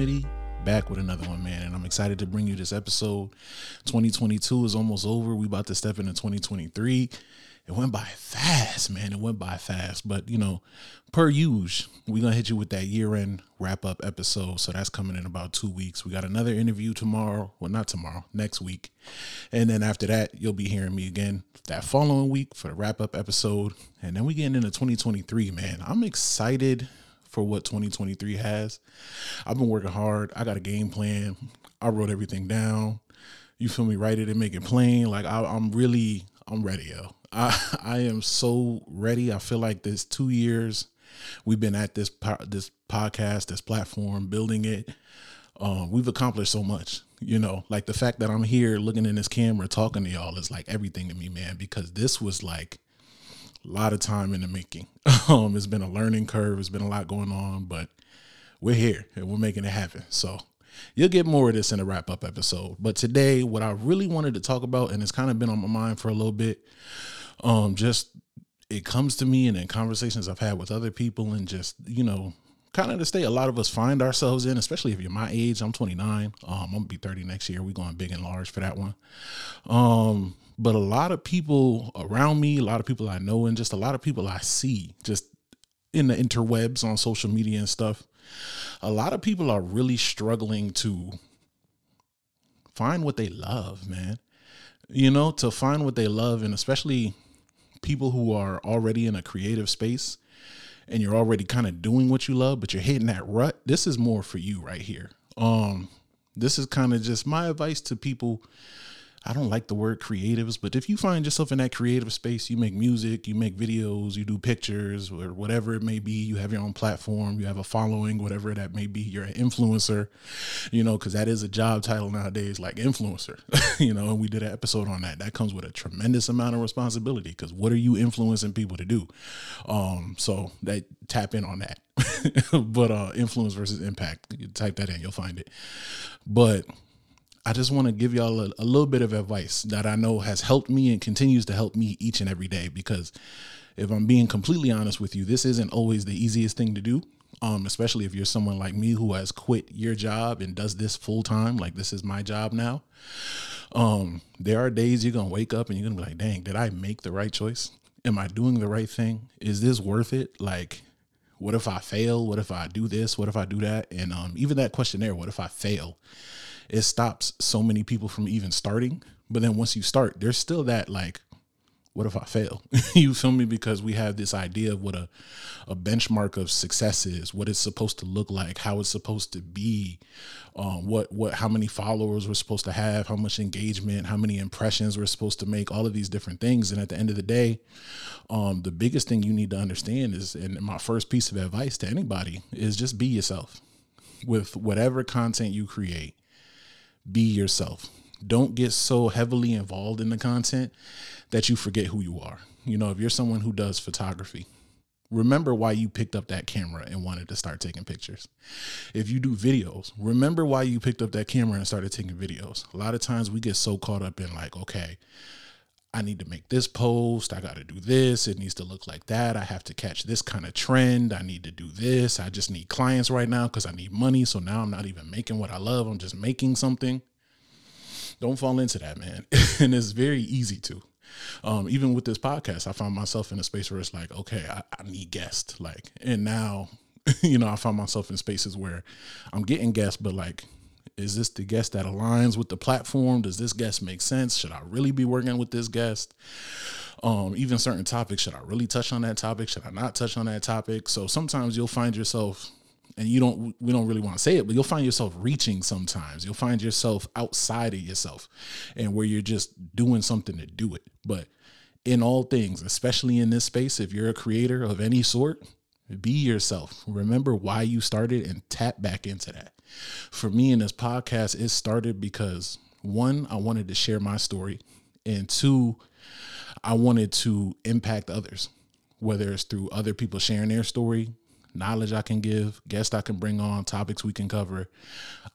Smitty back with another one, man. And I'm excited to bring you this episode. 2022 is almost over. We about to step into 2023. It went by fast, man. It went by fast. But you know, per usual, we're gonna hit you with that year-end wrap-up episode. So that's coming in about two weeks. We got another interview tomorrow. Well, not tomorrow, next week. And then after that, you'll be hearing me again that following week for the wrap-up episode. And then we getting into 2023, man. I'm excited for what 2023 has. I've been working hard. I got a game plan. I wrote everything down. You feel me? Write it and make it plain. Like I, I'm really, I'm ready, yo. I, I am so ready. I feel like this two years we've been at this this podcast, this platform, building it. Um, we've accomplished so much. You know, like the fact that I'm here looking in this camera talking to y'all is like everything to me, man. Because this was like a lot of time in the making. Um, it's been a learning curve. It's been a lot going on, but we're here and we're making it happen. So you'll get more of this in a wrap up episode. But today, what I really wanted to talk about, and it's kind of been on my mind for a little bit, um, just it comes to me and in conversations I've had with other people, and just you know, kind of the state a lot of us find ourselves in, especially if you're my age. I'm 29. Um, I'm gonna be 30 next year. We're going big and large for that one. Um, but a lot of people around me, a lot of people I know, and just a lot of people I see just in the interwebs on social media and stuff, a lot of people are really struggling to find what they love, man. You know, to find what they love, and especially people who are already in a creative space and you're already kind of doing what you love, but you're hitting that rut. This is more for you right here. Um, this is kind of just my advice to people I don't like the word creatives, but if you find yourself in that creative space, you make music, you make videos, you do pictures, or whatever it may be, you have your own platform, you have a following, whatever that may be, you're an influencer, you know, because that is a job title nowadays, like influencer, you know, and we did an episode on that. That comes with a tremendous amount of responsibility because what are you influencing people to do? Um, so that tap in on that. but uh influence versus impact, type that in, you'll find it. But I just want to give y'all a, a, little bit of advice that I know has helped me and continues to help me each and every day. Because if I'm being completely honest with you, this isn't always the easiest thing to do. Um, especially if you're someone like me who has quit your job and does this full time, like this is my job now. Um, there are days you're gonna wake up and you're gonna be like, dang, did I make the right choice? Am I doing the right thing? Is this worth it? Like, what if I fail? What if I do this? What if I do that? And um, even that questionnaire, what if I fail? It stops so many people from even starting. But then once you start, there's still that like, what if I fail? you feel me? Because we have this idea of what a, a benchmark of success is, what it's supposed to look like, how it's supposed to be, um, what what how many followers we're supposed to have, how much engagement, how many impressions we're supposed to make, all of these different things. And at the end of the day, um, the biggest thing you need to understand is, and my first piece of advice to anybody is just be yourself with whatever content you create be yourself. Don't get so heavily involved in the content that you forget who you are. You know, if you're someone who does photography, remember why you picked up that camera and wanted to start taking pictures. If you do videos, remember why you picked up that camera and started taking videos. A lot of times we get so caught up in like, okay, I need to make this post. I got to do this. It needs to look like that. I have to catch this kind of trend. I need to do this. I just need clients right now because I need money. So now I'm not even making what I love. I'm just making something. Don't fall into that, man. and it's very easy to. Um, even with this podcast, I found myself in a space where it's like, okay, I, I need guests. Like, and now, you know, I found myself in spaces where I'm getting guests, but like is this the guest that aligns with the platform? Does this guest make sense? Should I really be working with this guest? Um, even certain topics, should I really touch on that topic? Should I not touch on that topic? So sometimes you'll find yourself, and you don't, we don't really want to say it, but you'll find yourself reaching sometimes. You'll find yourself outside of yourself and where you're just doing something to do it. But in all things, especially in this space, if you're a creator of any sort, be yourself. Remember why you started and tap back into that. For me in this podcast, it started because one, I wanted to share my story, and two, I wanted to impact others, whether it's through other people sharing their story, knowledge I can give, guests I can bring on, topics we can cover.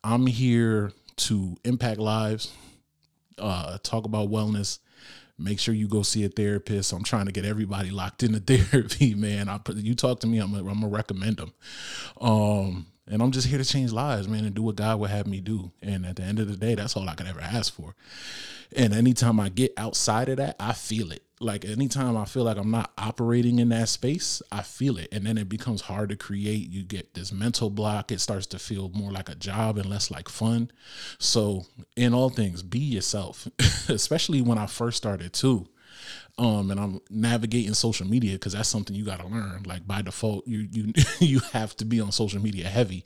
I'm here to impact lives, uh, talk about wellness, make sure you go see a therapist. I'm trying to get everybody locked into therapy, man. I put you talk to me, I'm gonna, I'm gonna recommend them. Um, And I'm just here to change lives, man, and do what God would have me do. And at the end of the day, that's all I could ever ask for. And anytime I get outside of that, I feel it. Like anytime I feel like I'm not operating in that space, I feel it. And then it becomes hard to create. You get this mental block. It starts to feel more like a job and less like fun. So, in all things, be yourself, especially when I first started too um and i'm navigating social media because that's something you got to learn like by default you you you have to be on social media heavy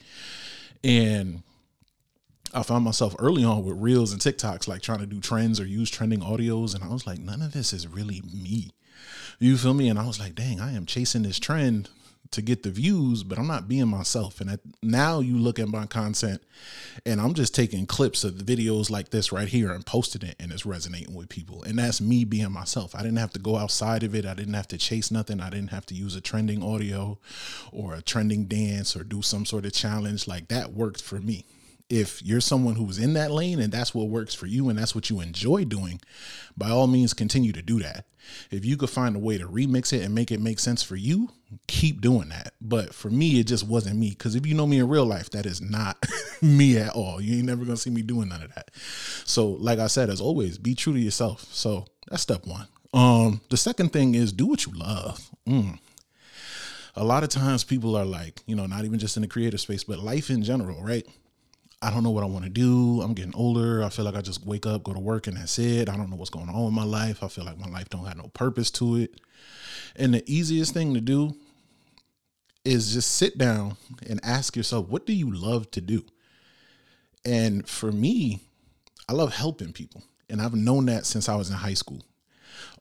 and I found myself early on with reels and TikToks, like trying to do trends or use trending audios. And I was like, none of this is really me. You feel me? And I was like, dang, I am chasing this trend to get the views, but I'm not being myself. And now you look at my content and I'm just taking clips of the videos like this right here and posting it and it's resonating with people. And that's me being myself. I didn't have to go outside of it. I didn't have to chase nothing. I didn't have to use a trending audio or a trending dance or do some sort of challenge. Like that worked for me if you're someone who's in that lane and that's what works for you and that's what you enjoy doing, by all means continue to do that. If you could find a way to remix it and make it make sense for you, keep doing that. But for me, it just wasn't me. Because if you know me in real life, that is not me at all. You ain't never gonna see me doing none of that. So, like I said, as always, be true to yourself. So that's step one. Um, the second thing is do what you love. Mm. A lot of times people are like, you know, not even just in the creative space, but life in general, right? I don't know what I want to do. I'm getting older. I feel like I just wake up, go to work, and that's it. I don't know what's going on in my life. I feel like my life don't have no purpose to it. And the easiest thing to do is just sit down and ask yourself, what do you love to do? And for me, I love helping people. And I've known that since I was in high school.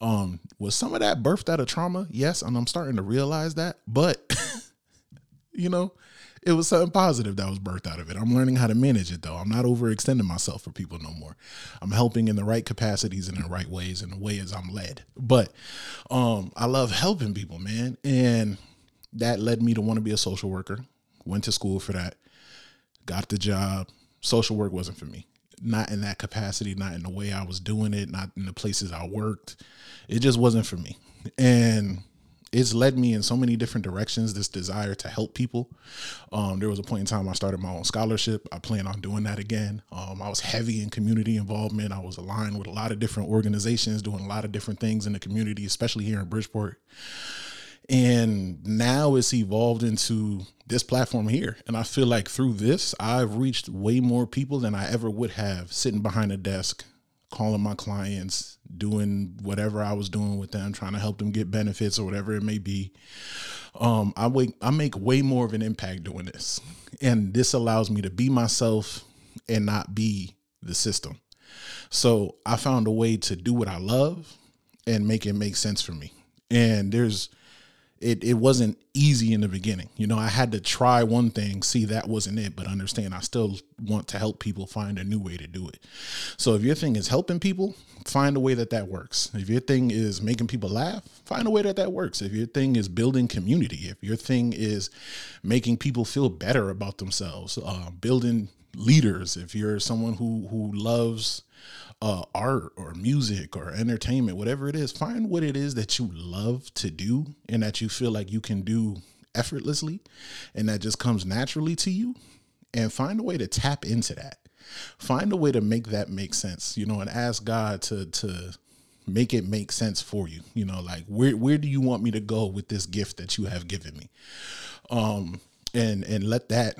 Um, was some of that birthed out of trauma? Yes, and I'm starting to realize that. But you know, it was something positive that was birthed out of it. I'm learning how to manage it though. I'm not overextending myself for people no more. I'm helping in the right capacities and in the right ways and the way as I'm led. But um I love helping people, man. And that led me to want to be a social worker. Went to school for that. Got the job. Social work wasn't for me. Not in that capacity, not in the way I was doing it, not in the places I worked. It just wasn't for me. And it's led me in so many different directions this desire to help people. Um, there was a point in time i started my own scholarship. I plan on doing that again. Um, i was heavy in community involvement. I was aligned with a lot of different organizations doing a lot of different things in the community especially here in bridgeport. And now it's evolved into this platform here. And i feel like through this i've reached way more people than i ever would have sitting behind a desk calling my clients, doing whatever I was doing with them, trying to help them get benefits or whatever it may be. Um, I wait, I make way more of an impact doing this, and this allows me to be myself and not be the system. So I found a way to do what I love and make it make sense for me. And there's it it wasn't easy in the beginning. You know, I had to try one thing, see that wasn't it, but understand I still want to help people find a new way to do it. So if your thing is helping people, find a way that that works. If your thing is making people laugh, find a way that that works. If your thing is building community, if your thing is making people feel better about themselves, uh, building leaders, if you're someone who who loves uh, art or music or entertainment, whatever it is, find what it is that you love to do and that you feel like you can do effortlessly and that just comes naturally to you and find a way to tap into that. Find a way to make that make sense, you know, and ask God to to make it make sense for you. You know, like where where do you want me to go with this gift that you have given me? Um and and let that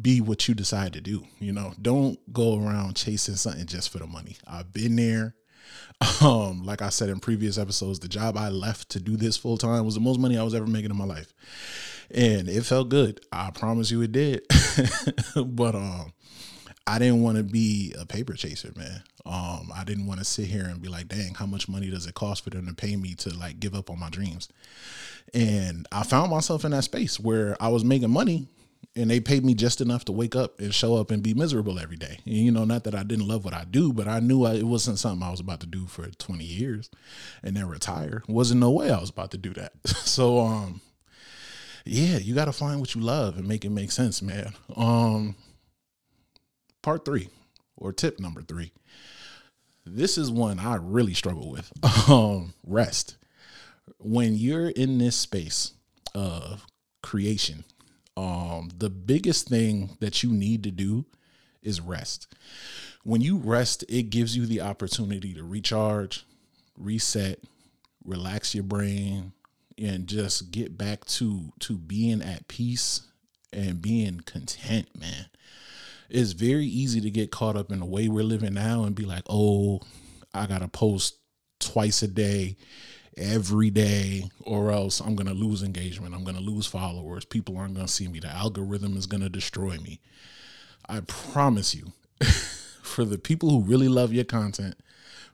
be what you decide to do. You know, don't go around chasing something just for the money. I've been there. Um, like I said in previous episodes, the job I left to do this full time was the most money I was ever making in my life. And it felt good. I promise you it did. but um I didn't want to be a paper chaser, man. Um, I didn't want to sit here and be like, dang, how much money does it cost for them to pay me to like give up on my dreams? And I found myself in that space where I was making money and they paid me just enough to wake up and show up and be miserable every day. And, you know, not that I didn't love what I do, but I knew I, it wasn't something I was about to do for 20 years and then retire. Wasn't no way I was about to do that. so, um, yeah, you got to find what you love and make it make sense, man. Um, part three or tip number three. This is one I really struggle with. Um, rest. When you're in this space of creation, Um, Um, the biggest thing that you need to do is rest. When you rest, it gives you the opportunity to recharge, reset, relax your brain, and just get back to to being at peace and being content, man. It's very easy to get caught up in the way we're living now and be like, "Oh, I got to post twice a day." Every day or else I'm going to lose engagement. I'm going to lose followers. People aren't going to see me. The algorithm is going to destroy me. I promise you, for the people who really love your content,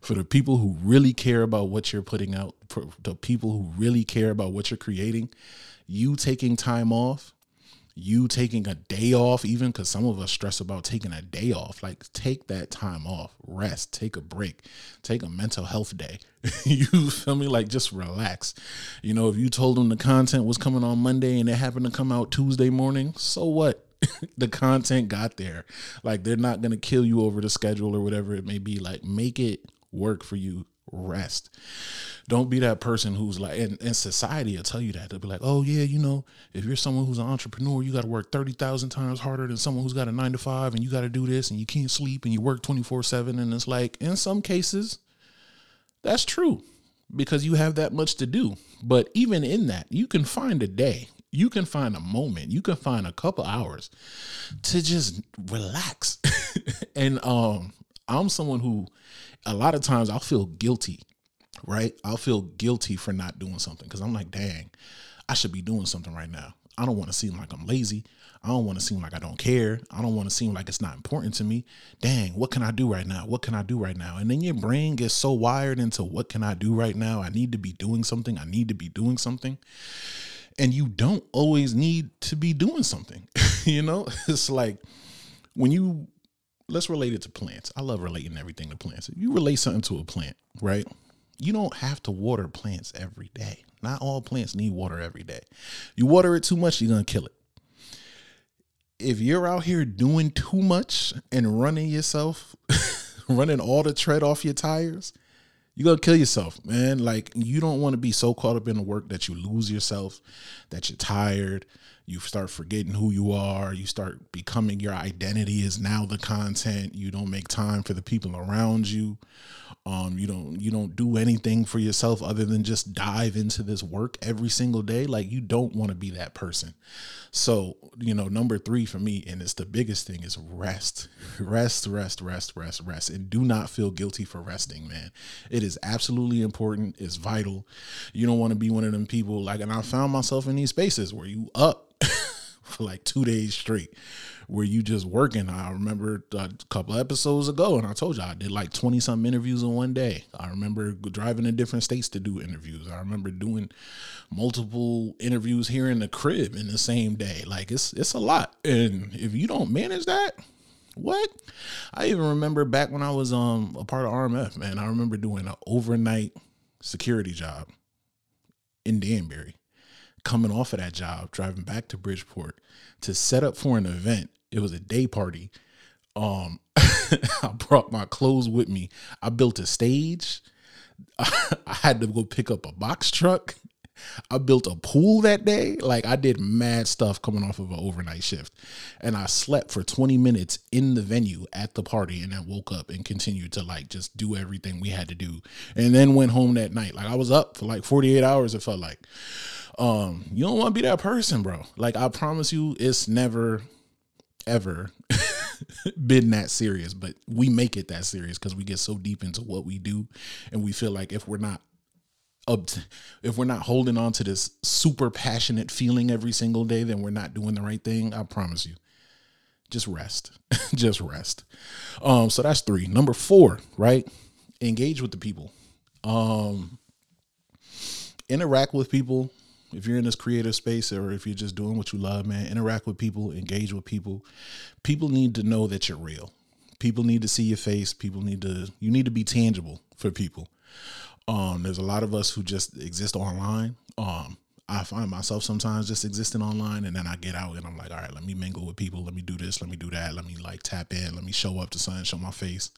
for the people who really care about what you're putting out, for the people who really care about what you're creating, you taking time off, you taking a day off, even because some of us stress about taking a day off. Like, take that time off, rest, take a break, take a mental health day. you feel me? Like, just relax. You know, if you told them the content was coming on Monday and it happened to come out Tuesday morning, so what? the content got there. Like, they're not going to kill you over the schedule or whatever it may be. Like, make it work for you rest. Don't be that person who's like, and, and society will tell you that. They'll be like, oh, yeah, you know, if you're someone who's an entrepreneur, you got to work 30,000 times harder than someone who's got a nine to five and you got to do this and you can't sleep and you work 24 7. And it's like, in some cases, that's true because you have that much to do. But even in that, you can find a day, you can find a moment, you can find a couple hours to just relax. and um, I'm someone who a lot of times I'll feel guilty, right? I'll feel guilty for not doing something because I'm like, dang, I should be doing something right now. I don't want to seem like I'm lazy. I don't want to seem like I don't care. I don't want to seem like it's not important to me. Dang, what can I do right now? What can I do right now? And then your brain gets so wired into what can I do right now? I need to be doing something. I need to be doing something. And you don't always need to be doing something. you know, it's like when you let's relate it to plants. I love relating everything to plants. If you relate something to a plant, right? You don't have to water plants every day. Not all plants need water every day. You water it too much, you're going to kill it. If you're out here doing too much and running yourself, running all the tread off your tires, you're going to kill yourself, man. Like, you don't want to be so caught up in the work that you lose yourself, that you're tired, you start forgetting who you are you start becoming your identity is now the content you don't make time for the people around you. Um you don't you don't do anything for yourself other than just dive into this work every single day. Like you don't want to be that person. So you know number three for me and it's the biggest thing is rest. Rest rest rest rest rest. And do not feel guilty for resting man. It is absolutely important. It's vital. You don't want to be one of them people like and i found myself in these spaces where you up for like two days straight where you just working. I remember a couple episodes ago, and I told you I did like 20 some interviews in one day. I remember driving to different states to do interviews. I remember doing multiple interviews here in the crib in the same day. Like it's it's a lot. And if you don't manage that, what? I even remember back when I was um a part of RMF, man. I remember doing an overnight security job in Danbury coming off of that job, driving back to Bridgeport to set up for an event. It was a day party. Um, I brought my clothes with me. I built a stage. I had to go pick up a box truck. I built a pool that day. Like I did mad stuff coming off of an overnight shift. And I slept for 20 minutes in the venue at the party and then woke up and continued to like just do everything we had to do. And then went home that night. Like I was up for like 48 hours, it felt like. Um, you don't want to be that person, bro. Like I promise you, it's never, ever been that serious. But we make it that serious because we get so deep into what we do, and we feel like if we're not up, if we're not holding on to this super passionate feeling every single day, then we're not doing the right thing. I promise you. Just rest. just rest. Um, so that's three. Number four, right? Engage with the people. Um, interact with people if you're in this creative space or if you're just doing what you love, man, interact with people, engage with people. People need to know that you're real. People need to see your face. People need to you need to be tangible for people. Um, there's a lot of us who just exist online. Um, I find myself sometimes just existing online and then I get out and I'm like, all right, let me mingle with people, let me do this, let me do that, let me like tap in, let me show up to sun, show my face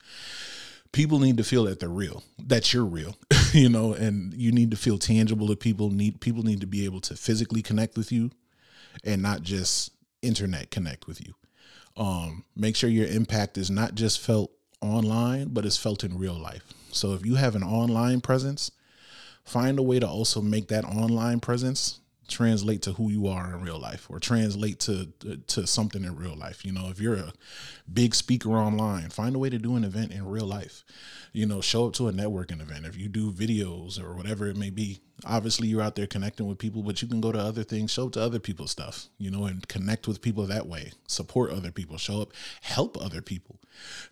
people need to feel that they're real, that you're real, you know, and you need to feel tangible to people. Need people need to be able to physically connect with you and not just internet connect with you. Um, make sure your impact is not just felt online, but it's felt in real life. So if you have an online presence, find a way to also make that online presence translate to who you are in real life or translate to to something in real life. You know if you're a big speaker online find a way to do an event in real life. You know show up to a networking event. If you do videos or whatever it may be obviously you're out there connecting with people but you can go to other things show up to other people's stuff you know and connect with people that way support other people show up help other people.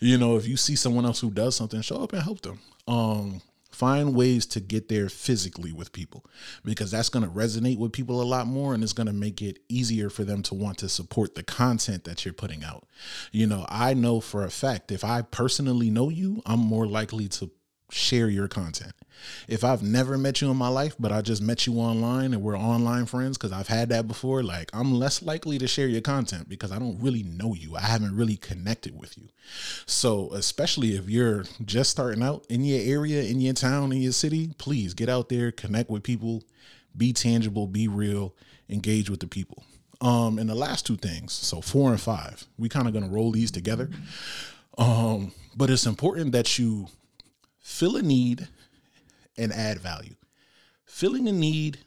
You know if you see someone else who does something show up and help them. Um Find ways to get there physically with people because that's going to resonate with people a lot more and it's going to make it easier for them to want to support the content that you're putting out. You know, I know for a fact if I personally know you, I'm more likely to share your content. If I've never met you in my life, but I just met you online and we're online friends because I've had that before, like I'm less likely to share your content because I don't really know you. I haven't really connected with you. So, especially if you're just starting out in your area, in your town, in your city, please get out there, connect with people, be tangible, be real, engage with the people. Um, and the last two things, so four and five, we kind of gonna roll these together. Um, but it's important that you fill a need and add value. Filling a need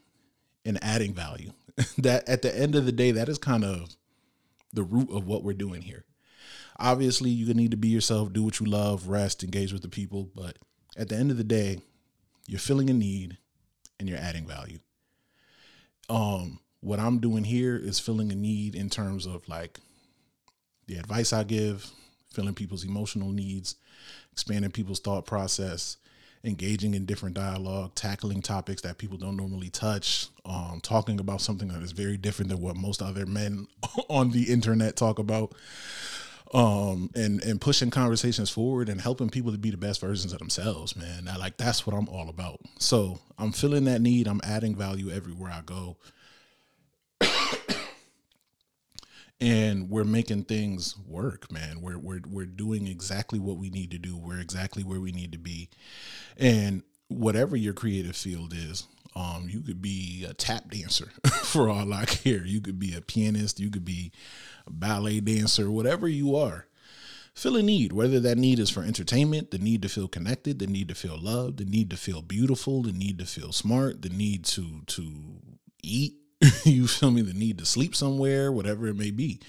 and adding value. that at the end of the day, that is kind of the root of what we're doing here. Obviously, you need to be yourself, do what you love, rest, engage with the people. But at the end of the day, you're filling a need and you're adding value. Um, what I'm doing here is filling a need in terms of like the advice I give, filling people's emotional needs, expanding people's thought process, engaging in different dialogue, tackling topics that people don't normally touch, um, talking about something that is very different than what most other men on the internet talk about, um, and and pushing conversations forward and helping people to be the best versions of themselves. Man, I, like that's what I'm all about. So I'm feeling that need. I'm adding value everywhere I go. And we're making things work man. We're, we're we're doing exactly what we need to do. We're exactly where we need to be. And whatever your creative field is um you could be a tap dancer for all i care. You could be a pianist. You could be a ballet dancer whatever you are. Fill a need whether that need is for entertainment the need to feel connected the need to feel loved the need to feel beautiful the need to feel smart the need to to eat you feel me? The need to sleep somewhere, whatever it may be.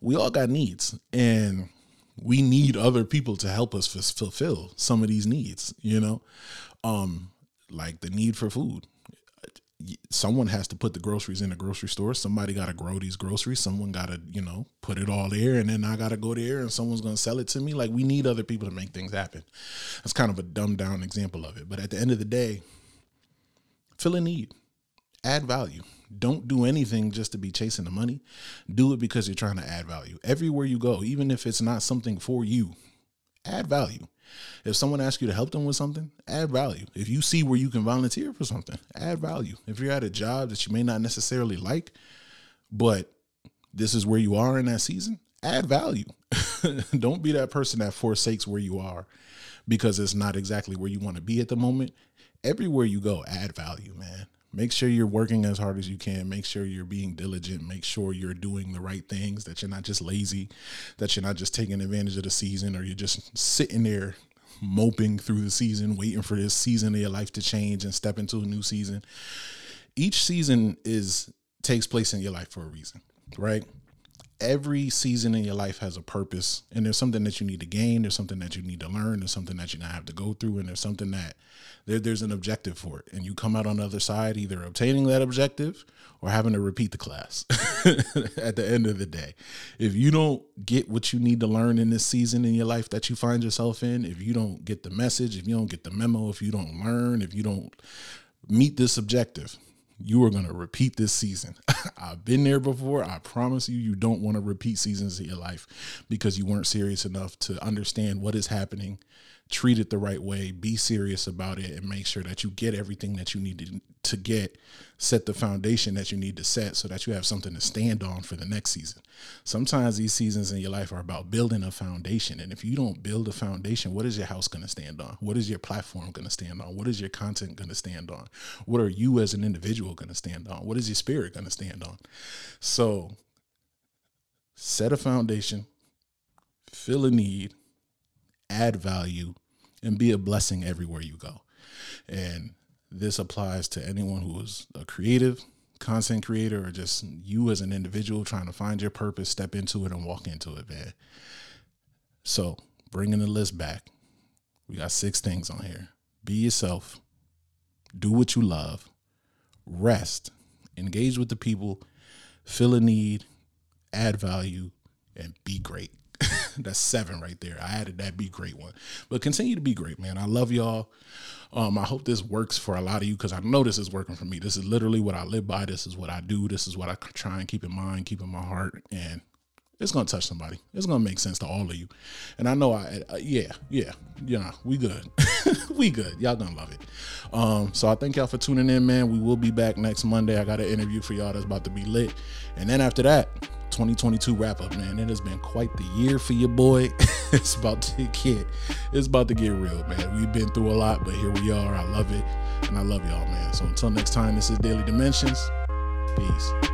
We all got needs, and we need other people to help us f- fulfill some of these needs. You know, um, like the need for food. Someone has to put the groceries in the grocery store. Somebody got to grow these groceries. Someone got to, you know, put it all there, and then I got to go there, and someone's to sell it to me. Like we need other people to make things happen. That's kind of a dumbed down example of it, but at the end of the day, fill a need, add value don't do anything just to be chasing the money. Do it because you're trying to add value. Everywhere you go, even if it's not something for you, add value. If someone asks you to help them with something, add value. If you see where you can volunteer for something, add value. If you're at a job that you may not necessarily like, but this is where you are in that season, add value. Don't be that person that forsakes where you are because it's not exactly where you want to be at the moment. Everywhere you go, add value, man make sure you're working as hard as you can. Make sure you're being diligent. Make sure you're doing the right things that you're not just lazy that you're not just taking advantage of the season or you're just sitting there moping through the season waiting for this season of your life to change and step into a new season. Each season is takes place in your life for a reason right every season in your life has a purpose and there's something that you need to gain there's something that you need to learn there's something that gonna have to go through and there's something that there, there's an objective for it and you come out on the other side either obtaining that objective or having to repeat the class at the end of the day if you don't get what you need to learn in this season in your life that you find yourself in if you don't get the message if you don't get the memo if you don't learn if you don't meet this objective you are going to repeat this season. I've been there before. I promise you, you don't want to repeat seasons of your life because you weren't serious enough to understand what is happening treat it the right way, be serious about it, and make sure that you get everything that you need to, to get, set the foundation that you need to set so that you have something to stand on for the next season. Sometimes these seasons in your life are about building a foundation. And if you don't build a foundation, what is your house going to stand on? What is your platform going to stand on? What is your content going to stand on? What are you as an individual going to stand on? What is your spirit going to stand on? So set a foundation, fill a need, add value, and be a blessing everywhere you go. And this applies to anyone who is a creative, content creator, or just you as an individual trying to find your purpose, step into it and walk into it, man. So, bringing the list back, we got six things on here. Be yourself, do what you love, rest, engage with the people, fill a need, add value, and be great. That's seven right there. I added that be great one. But continue to be great, man. I love y'all. Um, I hope this works for a lot of you because I know this is working for me. This is literally what I live by. This is what I do. This is what I try and keep in mind, keep in my heart. And it's gonna touch somebody. It's gonna make sense to all of you. And I know I, uh, yeah, yeah, yeah, we good, we good. Y'all gonna love it. Um, so I thank y'all for tuning in, man. We will be back next Monday. I got an interview for y'all that's about to be lit, and then after that. 2022 wrap up, man. It has been quite the year for your boy. it's about to get, it's about to get real, man. We've been through a lot, but here we are. I love it, and I love y'all, man. So until next time, this is Daily Dimensions. Peace.